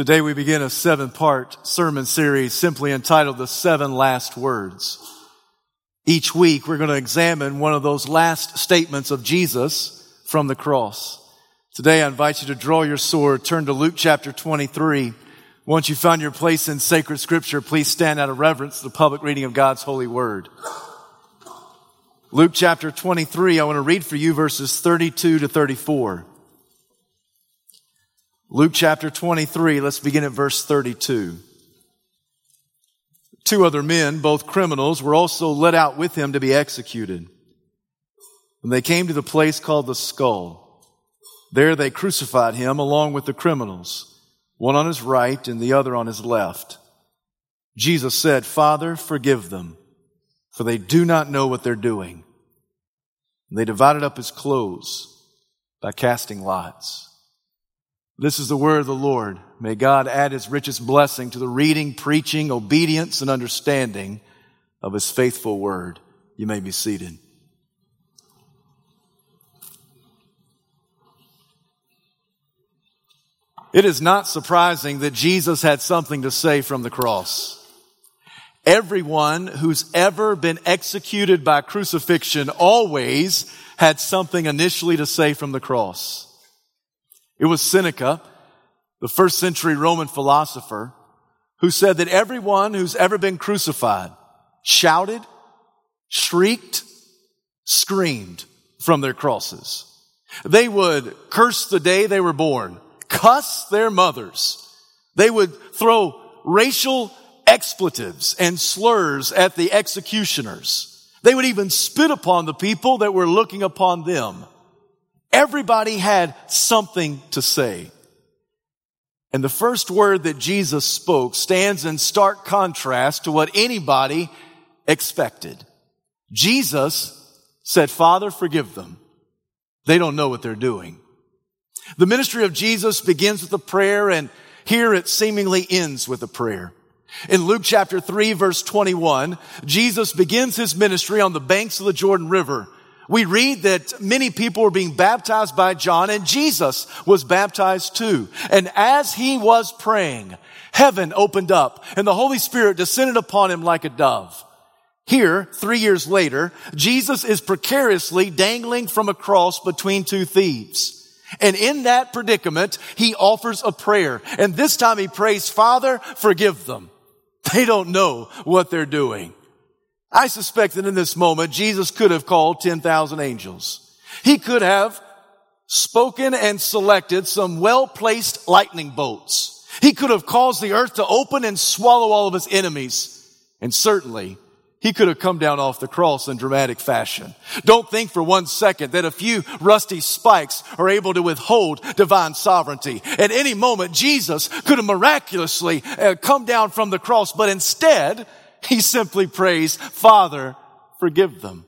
Today we begin a seven part sermon series simply entitled The Seven Last Words. Each week we're going to examine one of those last statements of Jesus from the cross. Today I invite you to draw your sword, turn to Luke chapter 23. Once you find your place in sacred scripture, please stand out of reverence to the public reading of God's holy word. Luke chapter 23, I want to read for you verses 32 to 34. Luke chapter 23, let's begin at verse 32. Two other men, both criminals, were also led out with him to be executed. When they came to the place called the skull, there they crucified him along with the criminals, one on his right and the other on his left. Jesus said, Father, forgive them, for they do not know what they're doing. And they divided up his clothes by casting lots. This is the word of the Lord. May God add his richest blessing to the reading, preaching, obedience, and understanding of his faithful word. You may be seated. It is not surprising that Jesus had something to say from the cross. Everyone who's ever been executed by crucifixion always had something initially to say from the cross. It was Seneca, the first century Roman philosopher, who said that everyone who's ever been crucified shouted, shrieked, screamed from their crosses. They would curse the day they were born, cuss their mothers. They would throw racial expletives and slurs at the executioners. They would even spit upon the people that were looking upon them. Everybody had something to say. And the first word that Jesus spoke stands in stark contrast to what anybody expected. Jesus said, Father, forgive them. They don't know what they're doing. The ministry of Jesus begins with a prayer and here it seemingly ends with a prayer. In Luke chapter 3 verse 21, Jesus begins his ministry on the banks of the Jordan River we read that many people were being baptized by John and Jesus was baptized too. And as he was praying, heaven opened up and the Holy Spirit descended upon him like a dove. Here, three years later, Jesus is precariously dangling from a cross between two thieves. And in that predicament, he offers a prayer. And this time he prays, Father, forgive them. They don't know what they're doing. I suspect that in this moment, Jesus could have called 10,000 angels. He could have spoken and selected some well-placed lightning bolts. He could have caused the earth to open and swallow all of his enemies. And certainly, he could have come down off the cross in dramatic fashion. Don't think for one second that a few rusty spikes are able to withhold divine sovereignty. At any moment, Jesus could have miraculously uh, come down from the cross, but instead, he simply prays, Father, forgive them.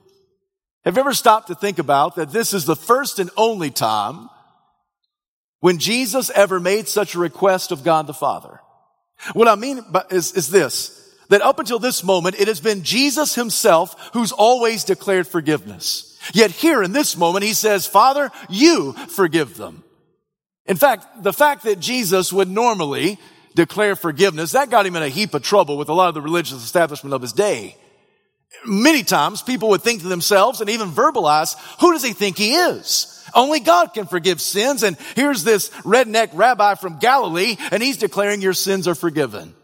Have you ever stopped to think about that this is the first and only time when Jesus ever made such a request of God the Father? What I mean is, is this, that up until this moment, it has been Jesus himself who's always declared forgiveness. Yet here in this moment, he says, Father, you forgive them. In fact, the fact that Jesus would normally declare forgiveness, that got him in a heap of trouble with a lot of the religious establishment of his day. Many times people would think to themselves and even verbalize, who does he think he is? Only God can forgive sins. And here's this redneck rabbi from Galilee and he's declaring your sins are forgiven.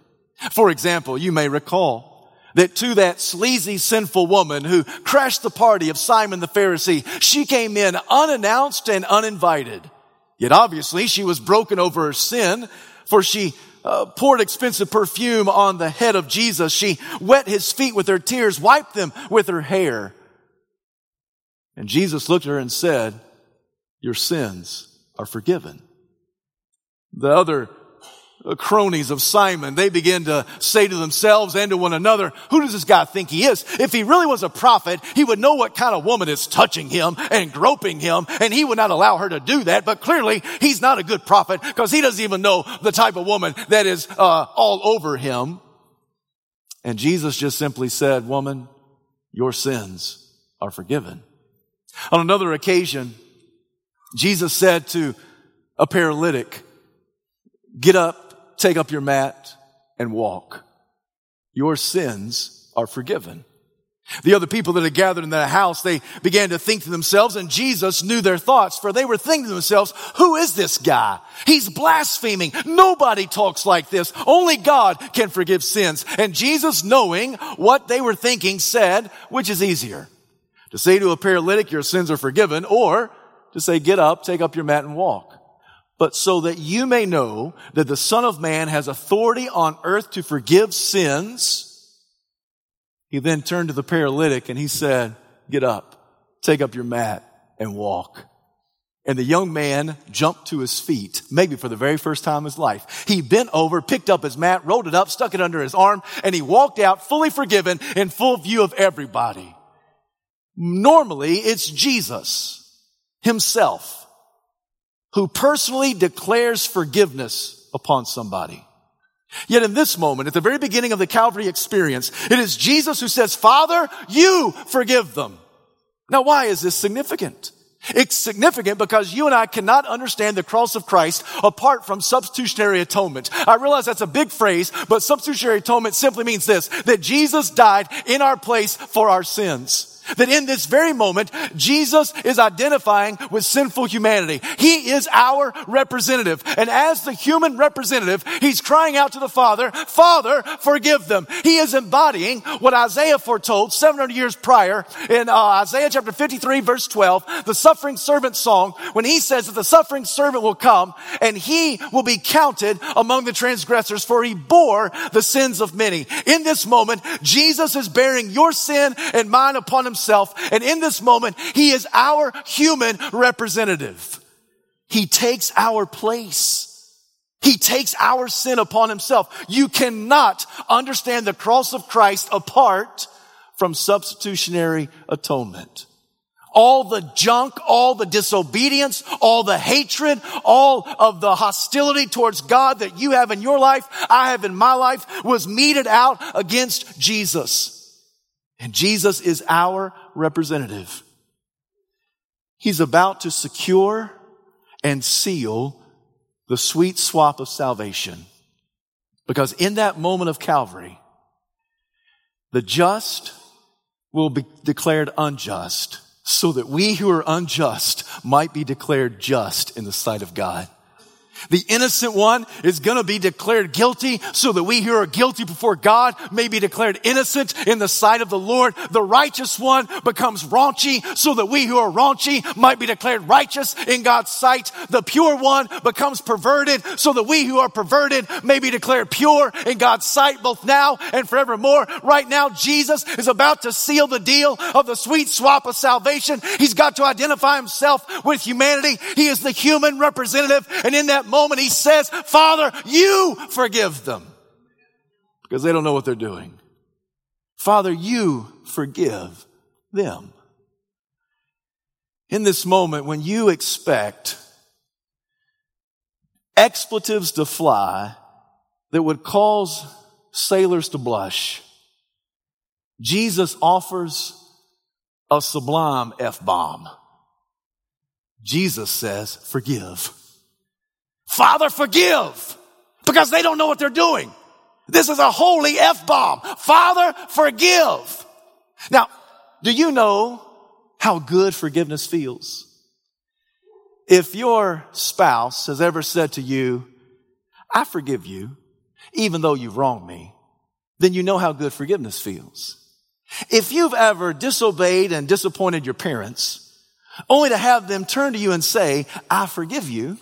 For example, you may recall that to that sleazy, sinful woman who crashed the party of Simon the Pharisee, she came in unannounced and uninvited. Yet obviously she was broken over her sin, for she uh, poured expensive perfume on the head of Jesus. She wet his feet with her tears, wiped them with her hair. And Jesus looked at her and said, your sins are forgiven. The other cronies of Simon, they begin to say to themselves and to one another, who does this guy think he is? If he really was a prophet, he would know what kind of woman is touching him and groping him, and he would not allow her to do that. But clearly, he's not a good prophet because he doesn't even know the type of woman that is uh, all over him. And Jesus just simply said, woman, your sins are forgiven. On another occasion, Jesus said to a paralytic, get up, take up your mat, and walk. Your sins are forgiven. The other people that had gathered in that house, they began to think to themselves, and Jesus knew their thoughts, for they were thinking to themselves, who is this guy? He's blaspheming. Nobody talks like this. Only God can forgive sins. And Jesus, knowing what they were thinking, said, which is easier? To say to a paralytic, your sins are forgiven, or to say, get up, take up your mat and walk. But so that you may know that the Son of Man has authority on earth to forgive sins, he then turned to the paralytic and he said, get up, take up your mat and walk. And the young man jumped to his feet, maybe for the very first time in his life. He bent over, picked up his mat, rolled it up, stuck it under his arm, and he walked out fully forgiven in full view of everybody. Normally, it's Jesus himself who personally declares forgiveness upon somebody. Yet in this moment, at the very beginning of the Calvary experience, it is Jesus who says, Father, you forgive them. Now, why is this significant? It's significant because you and I cannot understand the cross of Christ apart from substitutionary atonement. I realize that's a big phrase, but substitutionary atonement simply means this, that Jesus died in our place for our sins. That in this very moment, Jesus is identifying with sinful humanity. He is our representative. And as the human representative, he's crying out to the Father, Father, forgive them. He is embodying what Isaiah foretold 700 years prior in uh, Isaiah chapter 53 verse 12, the suffering servant song, when he says that the suffering servant will come and he will be counted among the transgressors for he bore the sins of many. In this moment, Jesus is bearing your sin and mine upon himself himself. And in this moment, he is our human representative. He takes our place. He takes our sin upon himself. You cannot understand the cross of Christ apart from substitutionary atonement. All the junk, all the disobedience, all the hatred, all of the hostility towards God that you have in your life, I have in my life, was meted out against Jesus. And Jesus is our representative. He's about to secure and seal the sweet swap of salvation. Because in that moment of Calvary, the just will be declared unjust so that we who are unjust might be declared just in the sight of God. The innocent one is going to be declared guilty so that we who are guilty before God may be declared innocent in the sight of the Lord. The righteous one becomes raunchy so that we who are raunchy might be declared righteous in God's sight. The pure one becomes perverted so that we who are perverted may be declared pure in God's sight both now and forevermore. Right now, Jesus is about to seal the deal of the sweet swap of salvation. He's got to identify himself with humanity. He is the human representative and in that moment he says, Father, you forgive them because they don't know what they're doing. Father, you forgive them. In this moment, when you expect expletives to fly that would cause sailors to blush, Jesus offers a sublime F bomb. Jesus says, forgive. Father, forgive because they don't know what they're doing. This is a holy F bomb. Father, forgive. Now, do you know how good forgiveness feels? If your spouse has ever said to you, I forgive you, even though you've wronged me, then you know how good forgiveness feels. If you've ever disobeyed and disappointed your parents, only to have them turn to you and say, I forgive you,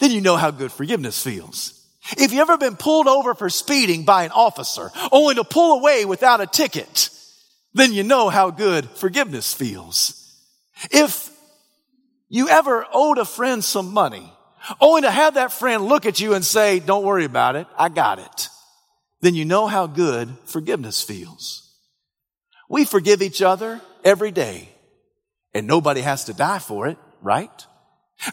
then you know how good forgiveness feels. If you've ever been pulled over for speeding by an officer, only to pull away without a ticket, then you know how good forgiveness feels. If you ever owed a friend some money, only to have that friend look at you and say, don't worry about it, I got it, then you know how good forgiveness feels. We forgive each other every day and nobody has to die for it, right?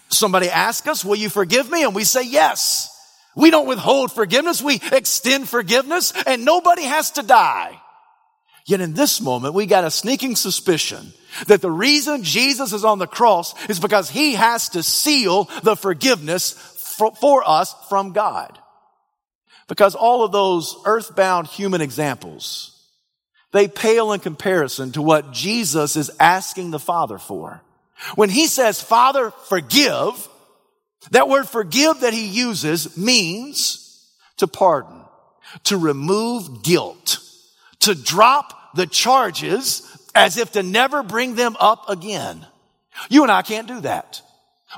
Somebody asks us, will you forgive me? And we say yes. We don't withhold forgiveness. We extend forgiveness and nobody has to die. Yet in this moment, we got a sneaking suspicion that the reason Jesus is on the cross is because he has to seal the forgiveness for, for us from God. Because all of those earthbound human examples, they pale in comparison to what Jesus is asking the Father for. When he says, Father, forgive, that word forgive that he uses means to pardon, to remove guilt, to drop the charges as if to never bring them up again. You and I can't do that.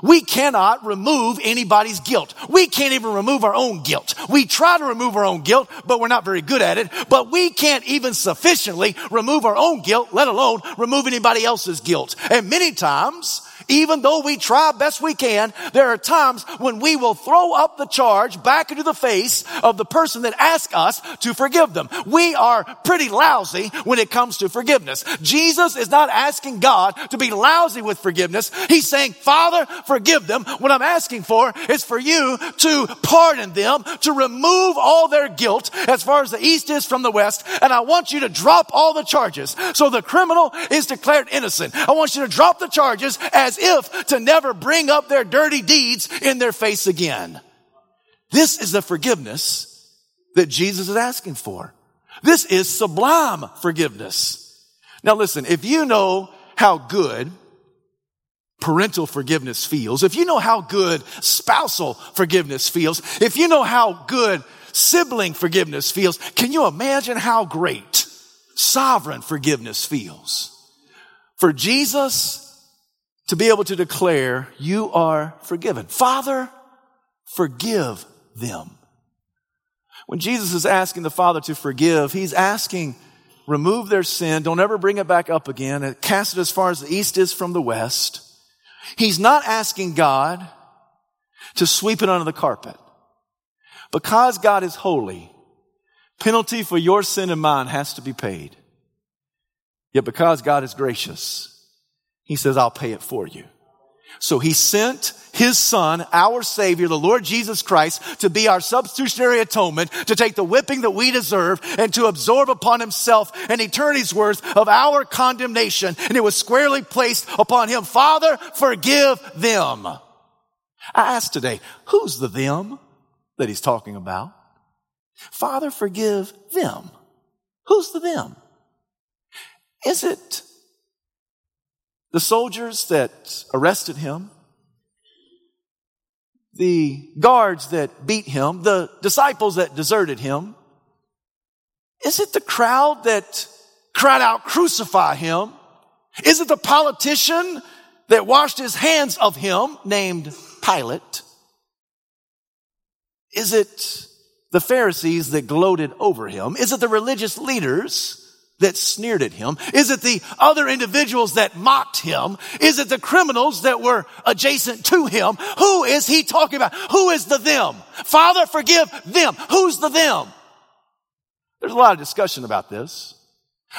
We cannot remove anybody's guilt. We can't even remove our own guilt. We try to remove our own guilt, but we're not very good at it. But we can't even sufficiently remove our own guilt, let alone remove anybody else's guilt. And many times, even though we try best we can, there are times when we will throw up the charge back into the face of the person that asked us to forgive them. We are pretty lousy when it comes to forgiveness. Jesus is not asking God to be lousy with forgiveness. He's saying, Father, forgive them. What I'm asking for is for you to pardon them, to remove all their guilt as far as the east is from the west. And I want you to drop all the charges. So the criminal is declared innocent. I want you to drop the charges as if to never bring up their dirty deeds in their face again. This is the forgiveness that Jesus is asking for. This is sublime forgiveness. Now listen, if you know how good parental forgiveness feels, if you know how good spousal forgiveness feels, if you know how good sibling forgiveness feels, can you imagine how great sovereign forgiveness feels? For Jesus to be able to declare, you are forgiven. Father, forgive them. When Jesus is asking the Father to forgive, he's asking, remove their sin, don't ever bring it back up again, and cast it as far as the east is from the west. He's not asking God to sweep it under the carpet. Because God is holy, penalty for your sin and mine has to be paid. Yet because God is gracious, he says, I'll pay it for you. So he sent his son, our savior, the Lord Jesus Christ, to be our substitutionary atonement, to take the whipping that we deserve and to absorb upon himself an eternity's worth of our condemnation. And it was squarely placed upon him. Father, forgive them. I ask today, who's the them that he's talking about? Father, forgive them. Who's the them? Is it the soldiers that arrested him, the guards that beat him, the disciples that deserted him? Is it the crowd that cried out, crucify him? Is it the politician that washed his hands of him named Pilate? Is it the Pharisees that gloated over him? Is it the religious leaders that sneered at him? Is it the other individuals that mocked him? Is it the criminals that were adjacent to him? Who is he talking about? Who is the them? Father, forgive them. Who's the them? There's a lot of discussion about this.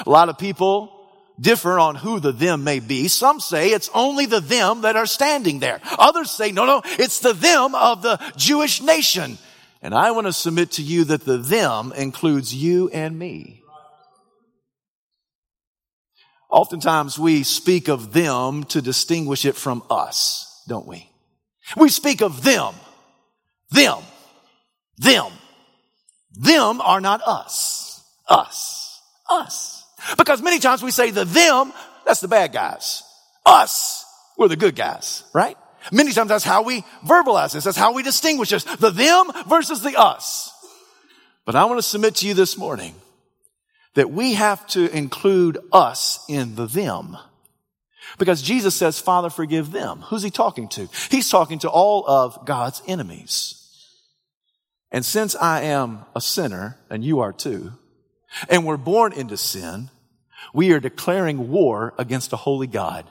A lot of people differ on who the them may be. Some say it's only the them that are standing there. Others say, no, no, it's the them of the Jewish nation. And I want to submit to you that the them includes you and me. Oftentimes we speak of them to distinguish it from us, don't we? We speak of them, them, them. Them are not us, us, us. Because many times we say the them, that's the bad guys. Us, we're the good guys, right? Many times that's how we verbalize this. That's how we distinguish this. The them versus the us. But I want to submit to you this morning that we have to include us in the them. Because Jesus says, Father, forgive them. Who's he talking to? He's talking to all of God's enemies. And since I am a sinner, and you are too, and we're born into sin, we are declaring war against a holy God.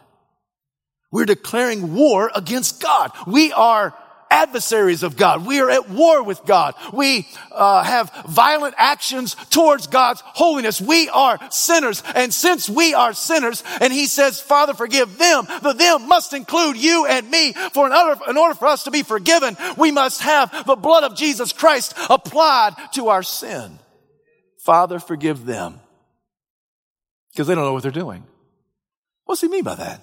We're declaring war against God. We are adversaries of God. We are at war with God. We uh, have violent actions towards God's holiness. We are sinners. And since we are sinners, and he says, Father, forgive them, the them must include you and me. For in order, in order for us to be forgiven, we must have the blood of Jesus Christ applied to our sin. Father, forgive them. Because they don't know what they're doing. What's he mean by that?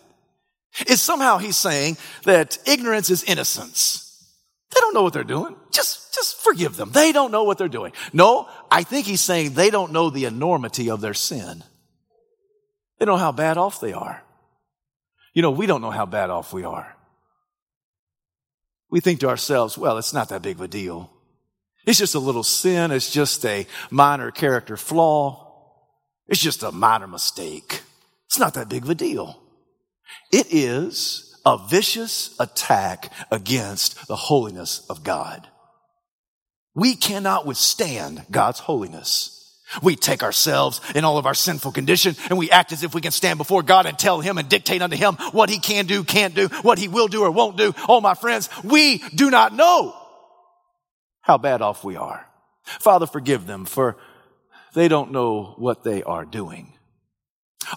Is somehow he's saying that ignorance is innocence. They don't know what they're doing. Just, just forgive them. They don't know what they're doing. No, I think he's saying they don't know the enormity of their sin. They know how bad off they are. You know, we don't know how bad off we are. We think to ourselves, well, it's not that big of a deal. It's just a little sin. It's just a minor character flaw. It's just a minor mistake. It's not that big of a deal. It is a vicious attack against the holiness of God. We cannot withstand God's holiness. We take ourselves in all of our sinful condition and we act as if we can stand before God and tell Him and dictate unto Him what He can do, can't do, what He will do or won't do. Oh, my friends, we do not know how bad off we are. Father, forgive them for they don't know what they are doing.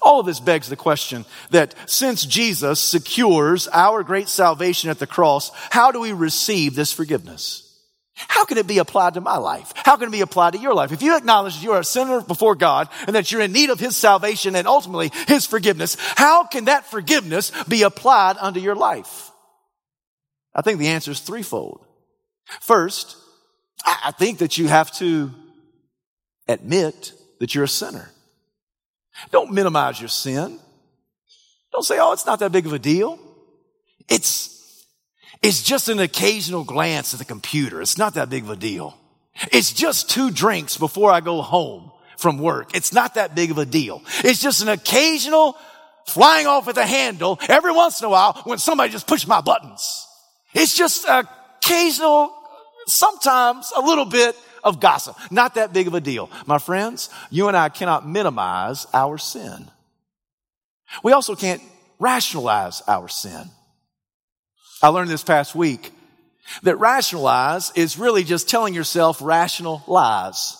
All of this begs the question that since Jesus secures our great salvation at the cross, how do we receive this forgiveness? How can it be applied to my life? How can it be applied to your life? If you acknowledge that you are a sinner before God and that you're in need of His salvation and ultimately His forgiveness, how can that forgiveness be applied unto your life? I think the answer is threefold. First, I think that you have to admit that you're a sinner. Don't minimize your sin. Don't say, oh, it's not that big of a deal. It's it's just an occasional glance at the computer. It's not that big of a deal. It's just two drinks before I go home from work. It's not that big of a deal. It's just an occasional flying off at the handle every once in a while when somebody just pushes my buttons. It's just occasional, sometimes a little bit of gossip. Not that big of a deal. My friends, you and I cannot minimize our sin. We also can't rationalize our sin. I learned this past week that rationalize is really just telling yourself rational lies.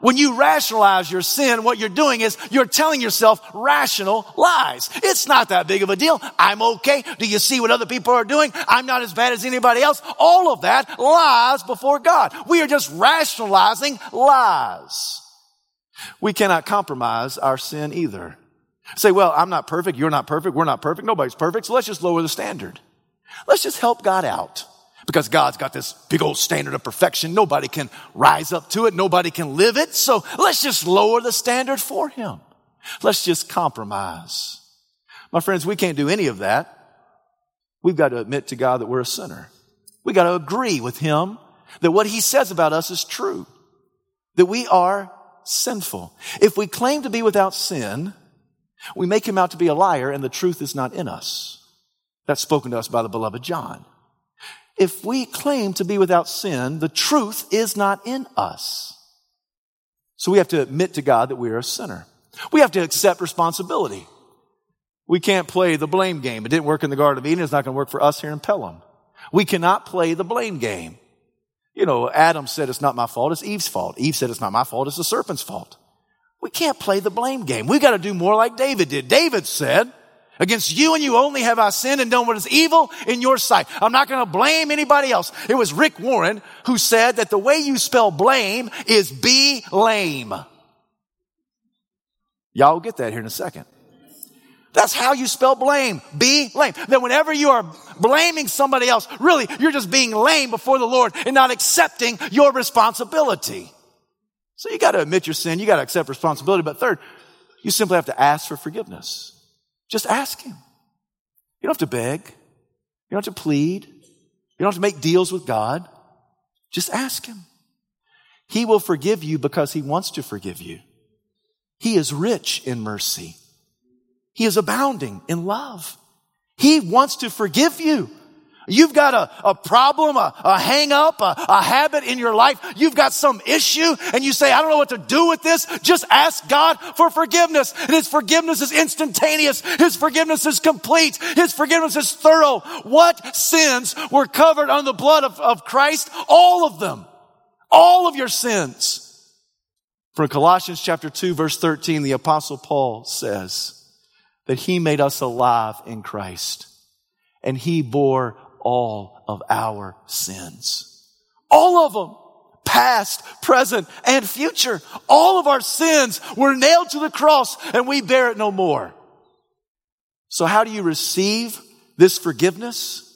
When you rationalize your sin, what you're doing is you're telling yourself rational lies. It's not that big of a deal. I'm okay. Do you see what other people are doing? I'm not as bad as anybody else. All of that lies before God. We are just rationalizing lies. We cannot compromise our sin either. Say, well, I'm not perfect. You're not perfect. We're not perfect. Nobody's perfect. So let's just lower the standard. Let's just help God out because God's got this big old standard of perfection. Nobody can rise up to it. Nobody can live it. So let's just lower the standard for him. Let's just compromise. My friends, we can't do any of that. We've got to admit to God that we're a sinner. We got to agree with him that what he says about us is true. That we are sinful. If we claim to be without sin, we make him out to be a liar and the truth is not in us. That's spoken to us by the beloved John. If we claim to be without sin, the truth is not in us. So we have to admit to God that we are a sinner. We have to accept responsibility. We can't play the blame game. It didn't work in the Garden of Eden. It's not going to work for us here in Pelham. We cannot play the blame game. You know, Adam said it's not my fault, it's Eve's fault. Eve said it's not my fault, it's the serpent's fault. We can't play the blame game. We've got to do more like David did. David said, against you and you only have I sinned and done what is evil in your sight. I'm not going to blame anybody else. It was Rick Warren who said that the way you spell blame is be lame. Y'all will get that here in a second. That's how you spell blame. Be lame. That whenever you are blaming somebody else, really, you're just being lame before the Lord and not accepting your responsibility. So you got to admit your sin. You got to accept responsibility. But third, you simply have to ask for forgiveness. Just ask Him. You don't have to beg. You don't have to plead. You don't have to make deals with God. Just ask Him. He will forgive you because He wants to forgive you. He is rich in mercy. He is abounding in love. He wants to forgive you. You've got a, a problem, a, a hang up, a, a habit in your life. You've got some issue and you say, I don't know what to do with this. Just ask God for forgiveness. And His forgiveness is instantaneous. His forgiveness is complete. His forgiveness is thorough. What sins were covered on the blood of, of Christ? All of them. All of your sins. From Colossians chapter 2 verse 13, the apostle Paul says that he made us alive in Christ and he bore all of our sins. All of them. Past, present, and future. All of our sins were nailed to the cross and we bear it no more. So how do you receive this forgiveness?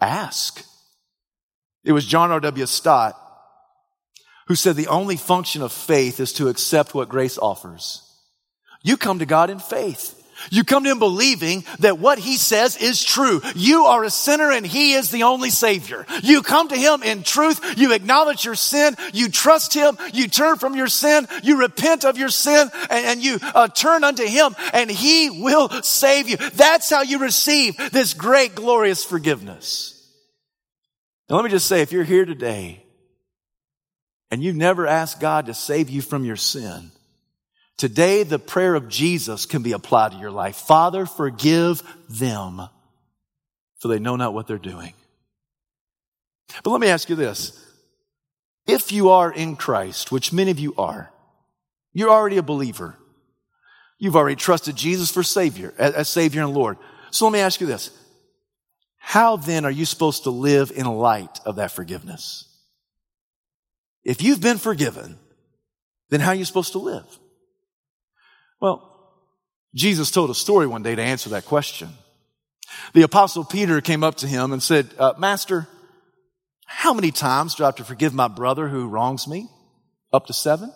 Ask. It was John R.W. Stott who said the only function of faith is to accept what grace offers. You come to God in faith. You come to Him believing that what He says is true. You are a sinner and He is the only Savior. You come to Him in truth. You acknowledge your sin. You trust Him. You turn from your sin. You repent of your sin and, and you uh, turn unto Him and He will save you. That's how you receive this great, glorious forgiveness. Now let me just say, if you're here today and you've never asked God to save you from your sin, Today, the prayer of Jesus can be applied to your life. Father, forgive them, for they know not what they're doing. But let me ask you this. If you are in Christ, which many of you are, you're already a believer. You've already trusted Jesus for Savior, as Savior and Lord. So let me ask you this. How then are you supposed to live in light of that forgiveness? If you've been forgiven, then how are you supposed to live? Well, Jesus told a story one day to answer that question. The apostle Peter came up to him and said, uh, Master, how many times do I have to forgive my brother who wrongs me? Up to seven?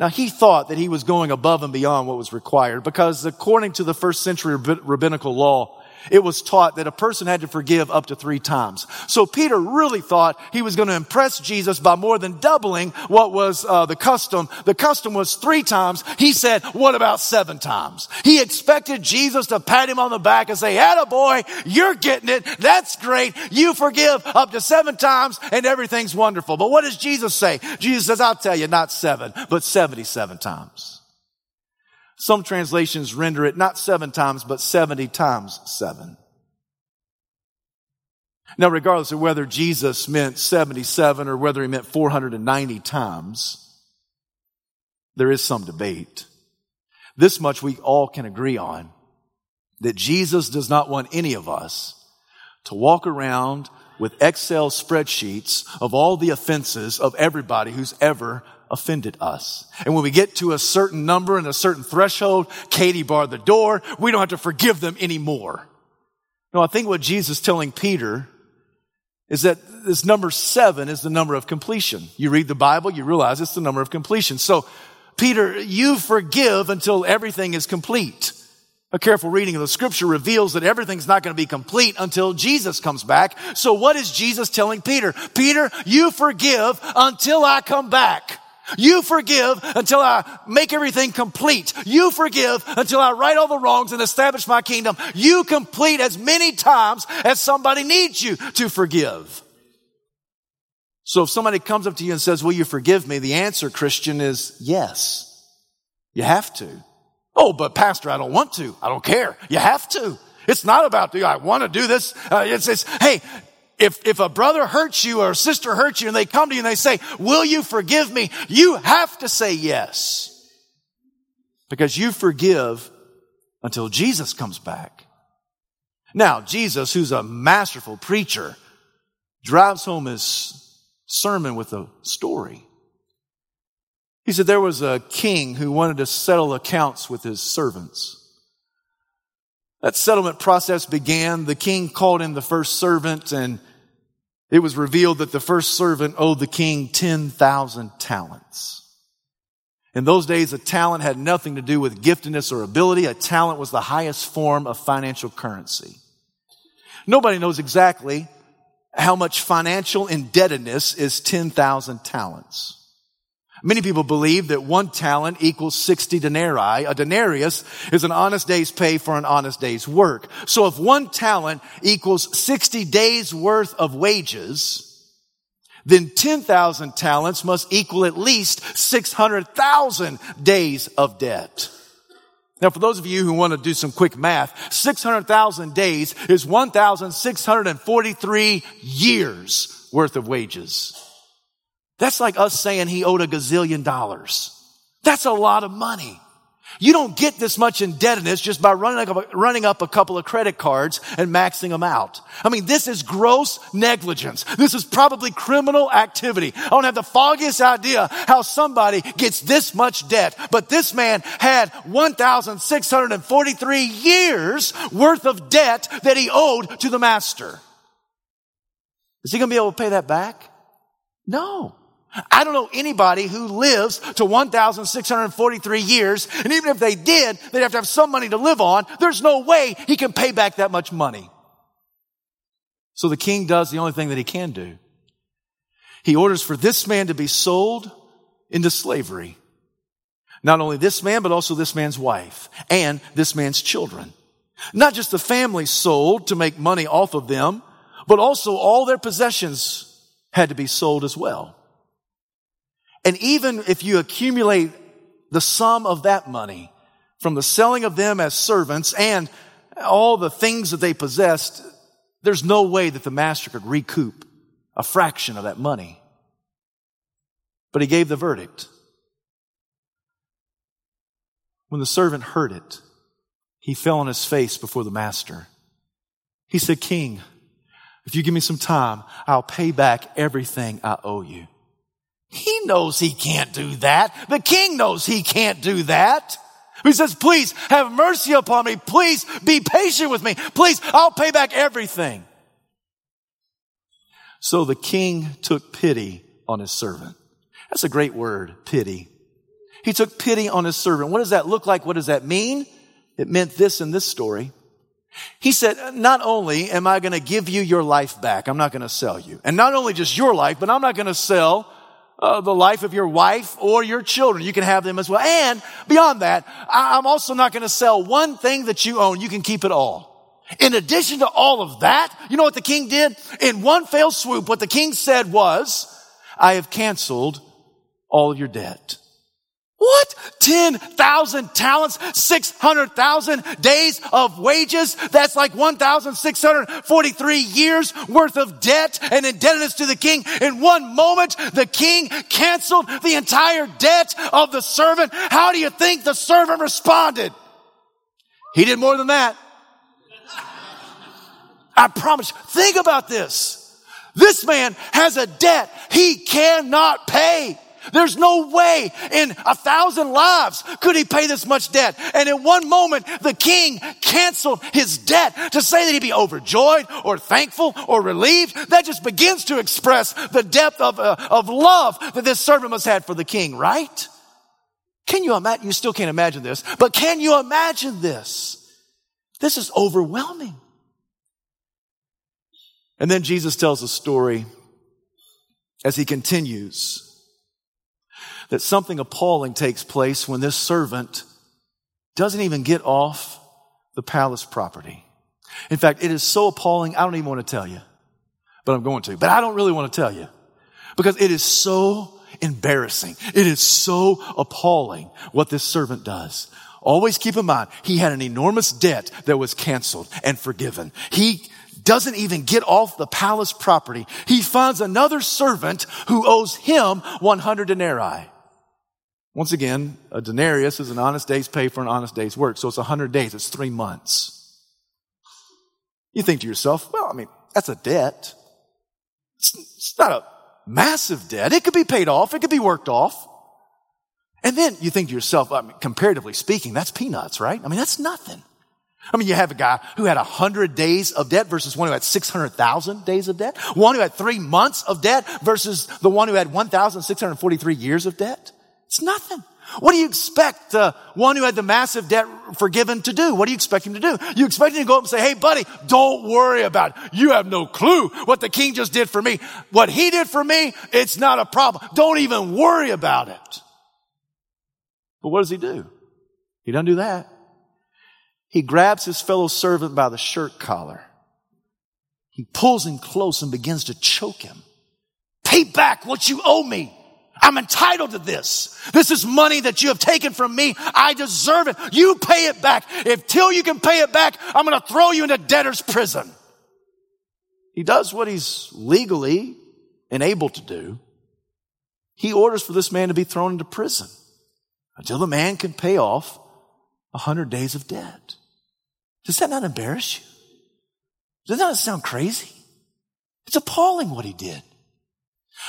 Now he thought that he was going above and beyond what was required because according to the first century rabbinical law, it was taught that a person had to forgive up to three times. So Peter really thought he was going to impress Jesus by more than doubling what was uh, the custom. The custom was three times. He said, what about seven times? He expected Jesus to pat him on the back and say, boy, you're getting it. That's great. You forgive up to seven times and everything's wonderful. But what does Jesus say? Jesus says, I'll tell you, not seven, but 77 times. Some translations render it not seven times, but 70 times seven. Now, regardless of whether Jesus meant 77 or whether he meant 490 times, there is some debate. This much we all can agree on that Jesus does not want any of us to walk around with Excel spreadsheets of all the offenses of everybody who's ever offended us. And when we get to a certain number and a certain threshold, Katie barred the door. We don't have to forgive them anymore. No, I think what Jesus is telling Peter is that this number seven is the number of completion. You read the Bible, you realize it's the number of completion. So, Peter, you forgive until everything is complete. A careful reading of the scripture reveals that everything's not going to be complete until Jesus comes back. So what is Jesus telling Peter? Peter, you forgive until I come back. You forgive until I make everything complete. You forgive until I right all the wrongs and establish my kingdom. You complete as many times as somebody needs you to forgive. So if somebody comes up to you and says, will you forgive me? The answer, Christian, is yes. You have to. Oh, but pastor, I don't want to. I don't care. You have to. It's not about, do I want to do this? Uh, it's, it's, hey, if, if a brother hurts you or a sister hurts you and they come to you and they say, will you forgive me? You have to say yes. Because you forgive until Jesus comes back. Now, Jesus, who's a masterful preacher, drives home his sermon with a story. He said there was a king who wanted to settle accounts with his servants. That settlement process began. The king called in the first servant and it was revealed that the first servant owed the king 10,000 talents. In those days, a talent had nothing to do with giftedness or ability. A talent was the highest form of financial currency. Nobody knows exactly how much financial indebtedness is 10,000 talents. Many people believe that one talent equals 60 denarii. A denarius is an honest day's pay for an honest day's work. So if one talent equals 60 days worth of wages, then 10,000 talents must equal at least 600,000 days of debt. Now, for those of you who want to do some quick math, 600,000 days is 1,643 years worth of wages. That's like us saying he owed a gazillion dollars. That's a lot of money. You don't get this much indebtedness just by running up, running up a couple of credit cards and maxing them out. I mean, this is gross negligence. This is probably criminal activity. I don't have the foggiest idea how somebody gets this much debt, but this man had 1,643 years worth of debt that he owed to the master. Is he going to be able to pay that back? No. I don't know anybody who lives to 1,643 years, and even if they did, they'd have to have some money to live on. There's no way he can pay back that much money. So the king does the only thing that he can do. He orders for this man to be sold into slavery. Not only this man, but also this man's wife and this man's children. Not just the family sold to make money off of them, but also all their possessions had to be sold as well. And even if you accumulate the sum of that money from the selling of them as servants and all the things that they possessed, there's no way that the master could recoup a fraction of that money. But he gave the verdict. When the servant heard it, he fell on his face before the master. He said, King, if you give me some time, I'll pay back everything I owe you. He knows he can't do that. The king knows he can't do that. He says, please have mercy upon me. Please be patient with me. Please, I'll pay back everything. So the king took pity on his servant. That's a great word, pity. He took pity on his servant. What does that look like? What does that mean? It meant this in this story. He said, not only am I going to give you your life back, I'm not going to sell you. And not only just your life, but I'm not going to sell uh, the life of your wife or your children. You can have them as well. And beyond that, I- I'm also not going to sell one thing that you own. You can keep it all. In addition to all of that, you know what the king did? In one fell swoop, what the king said was, I have canceled all your debt. What? 10,000 talents, 600,000 days of wages. That's like 1,643 years worth of debt and indebtedness to the king. In one moment, the king canceled the entire debt of the servant. How do you think the servant responded? He did more than that. I promise. Think about this. This man has a debt he cannot pay. There's no way in a thousand lives could he pay this much debt. And in one moment, the king canceled his debt to say that he'd be overjoyed or thankful or relieved. That just begins to express the depth of, uh, of love that this servant must have for the king, right? Can you imagine? You still can't imagine this, but can you imagine this? This is overwhelming. And then Jesus tells a story as he continues that something appalling takes place when this servant doesn't even get off the palace property. In fact, it is so appalling, I don't even want to tell you, but I'm going to. But I don't really want to tell you because it is so embarrassing. It is so appalling what this servant does. Always keep in mind, he had an enormous debt that was canceled and forgiven. He doesn't even get off the palace property. He finds another servant who owes him 100 denarii. Once again, a denarius is an honest day's pay for an honest day's work. So it's 100 days. It's three months. You think to yourself, well, I mean, that's a debt. It's, it's not a massive debt. It could be paid off. It could be worked off. And then you think to yourself, I mean, comparatively speaking, that's peanuts, right? I mean, that's nothing. I mean, you have a guy who had 100 days of debt versus one who had 600,000 days of debt. One who had three months of debt versus the one who had 1,643 years of debt. It's nothing. What do you expect the one who had the massive debt forgiven to do? What do you expect him to do? You expect him to go up and say, Hey buddy, don't worry about it. You have no clue what the king just did for me. What he did for me, it's not a problem. Don't even worry about it. But what does he do? He doesn't do that. He grabs his fellow servant by the shirt collar. He pulls him close and begins to choke him. Pay back what you owe me. I'm entitled to this. This is money that you have taken from me. I deserve it. You pay it back. If till you can pay it back, I'm going to throw you into debtor's prison. He does what he's legally and able to do. He orders for this man to be thrown into prison until the man can pay off a hundred days of debt. Does that not embarrass you? Does that not sound crazy? It's appalling what he did.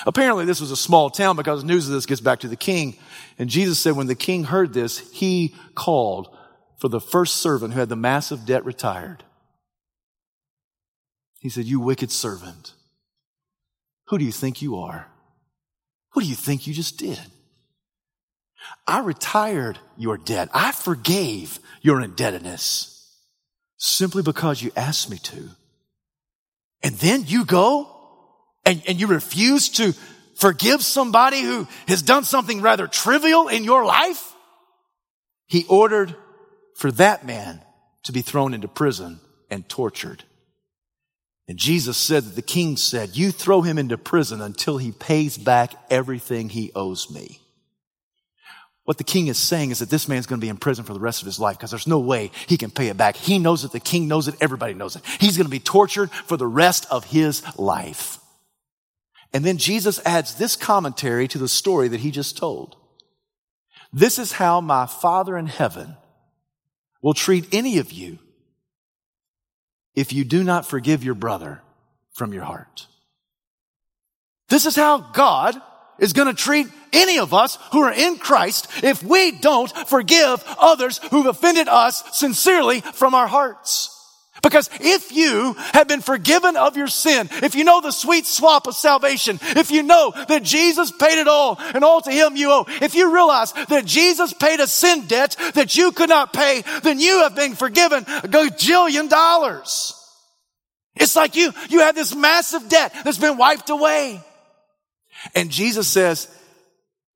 Apparently, this was a small town because news of this gets back to the king. And Jesus said, when the king heard this, he called for the first servant who had the massive debt retired. He said, You wicked servant. Who do you think you are? What do you think you just did? I retired your debt. I forgave your indebtedness simply because you asked me to. And then you go and, and you refuse to forgive somebody who has done something rather trivial in your life? He ordered for that man to be thrown into prison and tortured. And Jesus said that the king said, you throw him into prison until he pays back everything he owes me. What the king is saying is that this man's going to be in prison for the rest of his life because there's no way he can pay it back. He knows it. The king knows it. Everybody knows it. He's going to be tortured for the rest of his life. And then Jesus adds this commentary to the story that he just told. This is how my Father in heaven will treat any of you if you do not forgive your brother from your heart. This is how God is going to treat any of us who are in Christ if we don't forgive others who've offended us sincerely from our hearts. Because if you have been forgiven of your sin, if you know the sweet swap of salvation, if you know that Jesus paid it all and all to Him you owe, if you realize that Jesus paid a sin debt that you could not pay, then you have been forgiven a gajillion dollars. It's like you, you have this massive debt that's been wiped away. And Jesus says,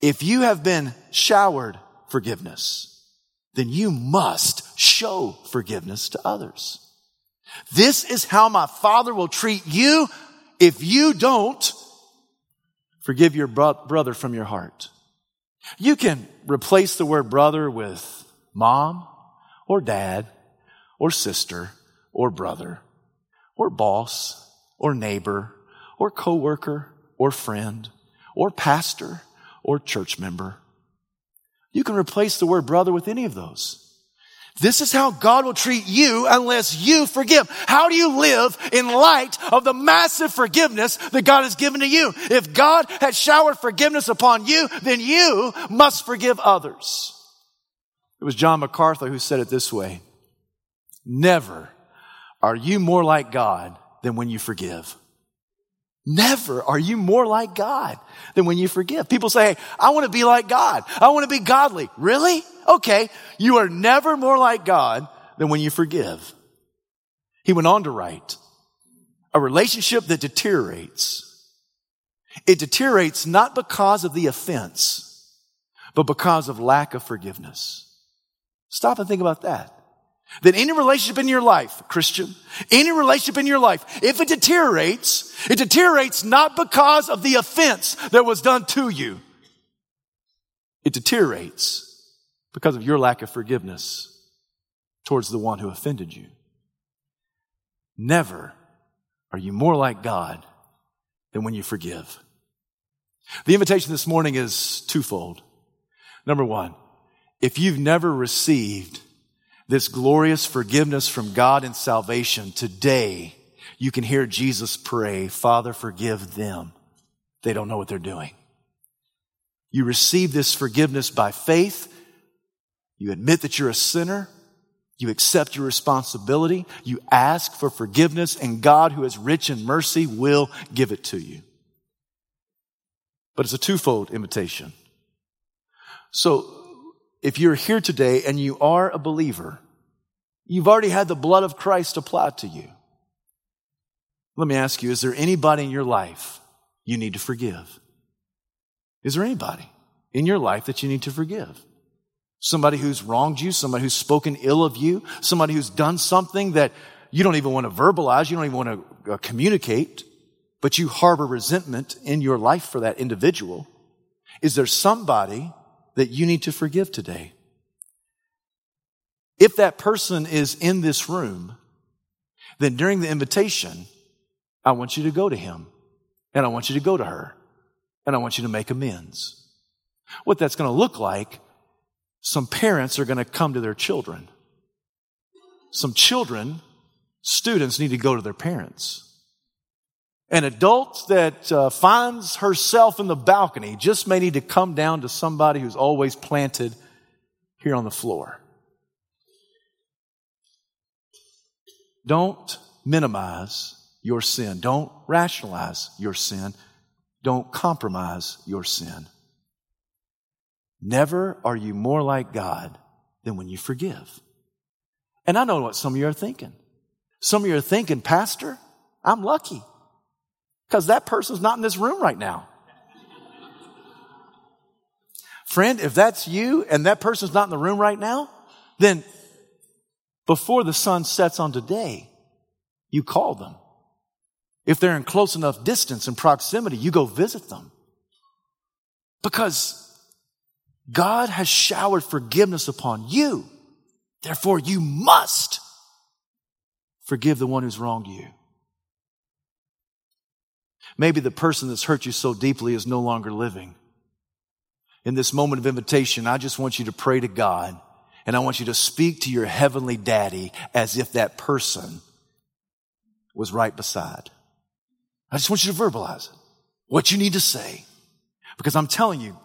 if you have been showered forgiveness, then you must show forgiveness to others. This is how my father will treat you if you don't forgive your bro- brother from your heart. You can replace the word brother with mom or dad or sister or brother or boss or neighbor or coworker or friend or pastor or church member. You can replace the word brother with any of those. This is how God will treat you unless you forgive. How do you live in light of the massive forgiveness that God has given to you? If God has showered forgiveness upon you, then you must forgive others. It was John MacArthur who said it this way. Never are you more like God than when you forgive. Never are you more like God than when you forgive. People say, hey, I want to be like God. I want to be godly. Really? Okay. You are never more like God than when you forgive. He went on to write, a relationship that deteriorates. It deteriorates not because of the offense, but because of lack of forgiveness. Stop and think about that that any relationship in your life, Christian, any relationship in your life, if it deteriorates, it deteriorates not because of the offense that was done to you. It deteriorates because of your lack of forgiveness towards the one who offended you. Never are you more like God than when you forgive. The invitation this morning is twofold. Number one, if you've never received this glorious forgiveness from God and salvation, today you can hear Jesus pray, Father, forgive them. They don't know what they're doing. You receive this forgiveness by faith. You admit that you're a sinner. You accept your responsibility. You ask for forgiveness and God who is rich in mercy will give it to you. But it's a twofold invitation. So if you're here today and you are a believer, you've already had the blood of Christ applied to you. Let me ask you, is there anybody in your life you need to forgive? Is there anybody in your life that you need to forgive? Somebody who's wronged you, somebody who's spoken ill of you, somebody who's done something that you don't even want to verbalize, you don't even want to uh, communicate, but you harbor resentment in your life for that individual. Is there somebody that you need to forgive today. If that person is in this room, then during the invitation, I want you to go to him and I want you to go to her and I want you to make amends. What that's going to look like, some parents are going to come to their children. Some children, students need to go to their parents. An adult that uh, finds herself in the balcony just may need to come down to somebody who's always planted here on the floor. Don't minimize your sin. Don't rationalize your sin. don't compromise your sin. Never are you more like God than when you forgive. And I know what some of you are thinking. Some of you are thinking, Pastor, I'm lucky because that person's not in this room right now. Friend, if that's you and that person's not in the room right now, then before the sun sets on today, you call them. If they're in close enough distance and proximity, you go visit them. Because God has showered forgiveness upon you. Therefore, you must forgive the one who's wronged you. Maybe the person that's hurt you so deeply is no longer living. In this moment of invitation, I just want you to pray to God and I want you to speak to your heavenly daddy as if that person was right beside. I just want you to verbalize it, what you need to say. Because I'm telling you,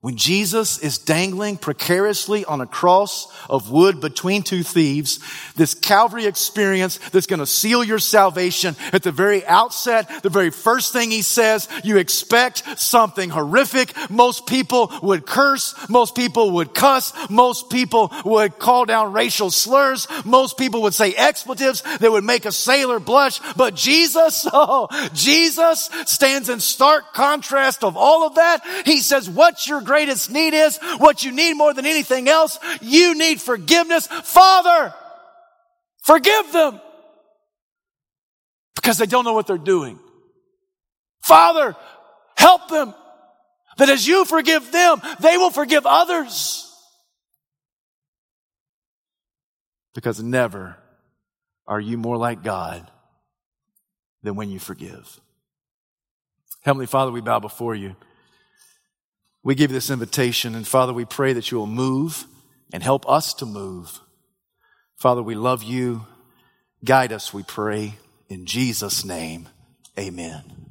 when Jesus is dangling precariously on a cross of wood between two thieves, this Calvary experience that's going to seal your salvation at the very outset, the very first thing he says, you expect something horrific. Most people would curse. Most people would cuss. Most people would call down racial slurs. Most people would say expletives that would make a sailor blush. But Jesus, oh, Jesus stands in stark contrast of all of that. He says, what's your greatest need is, what you need more than anything else, you need forgiveness. Father, forgive them because they don't know what they're doing. Father, help them that as you forgive them, they will forgive others. Because never are you more like God than when you forgive. Heavenly Father, we bow before you. We give you this invitation, and Father, we pray that you will move and help us to move. Father, we love you. Guide us, we pray. In Jesus' name, amen.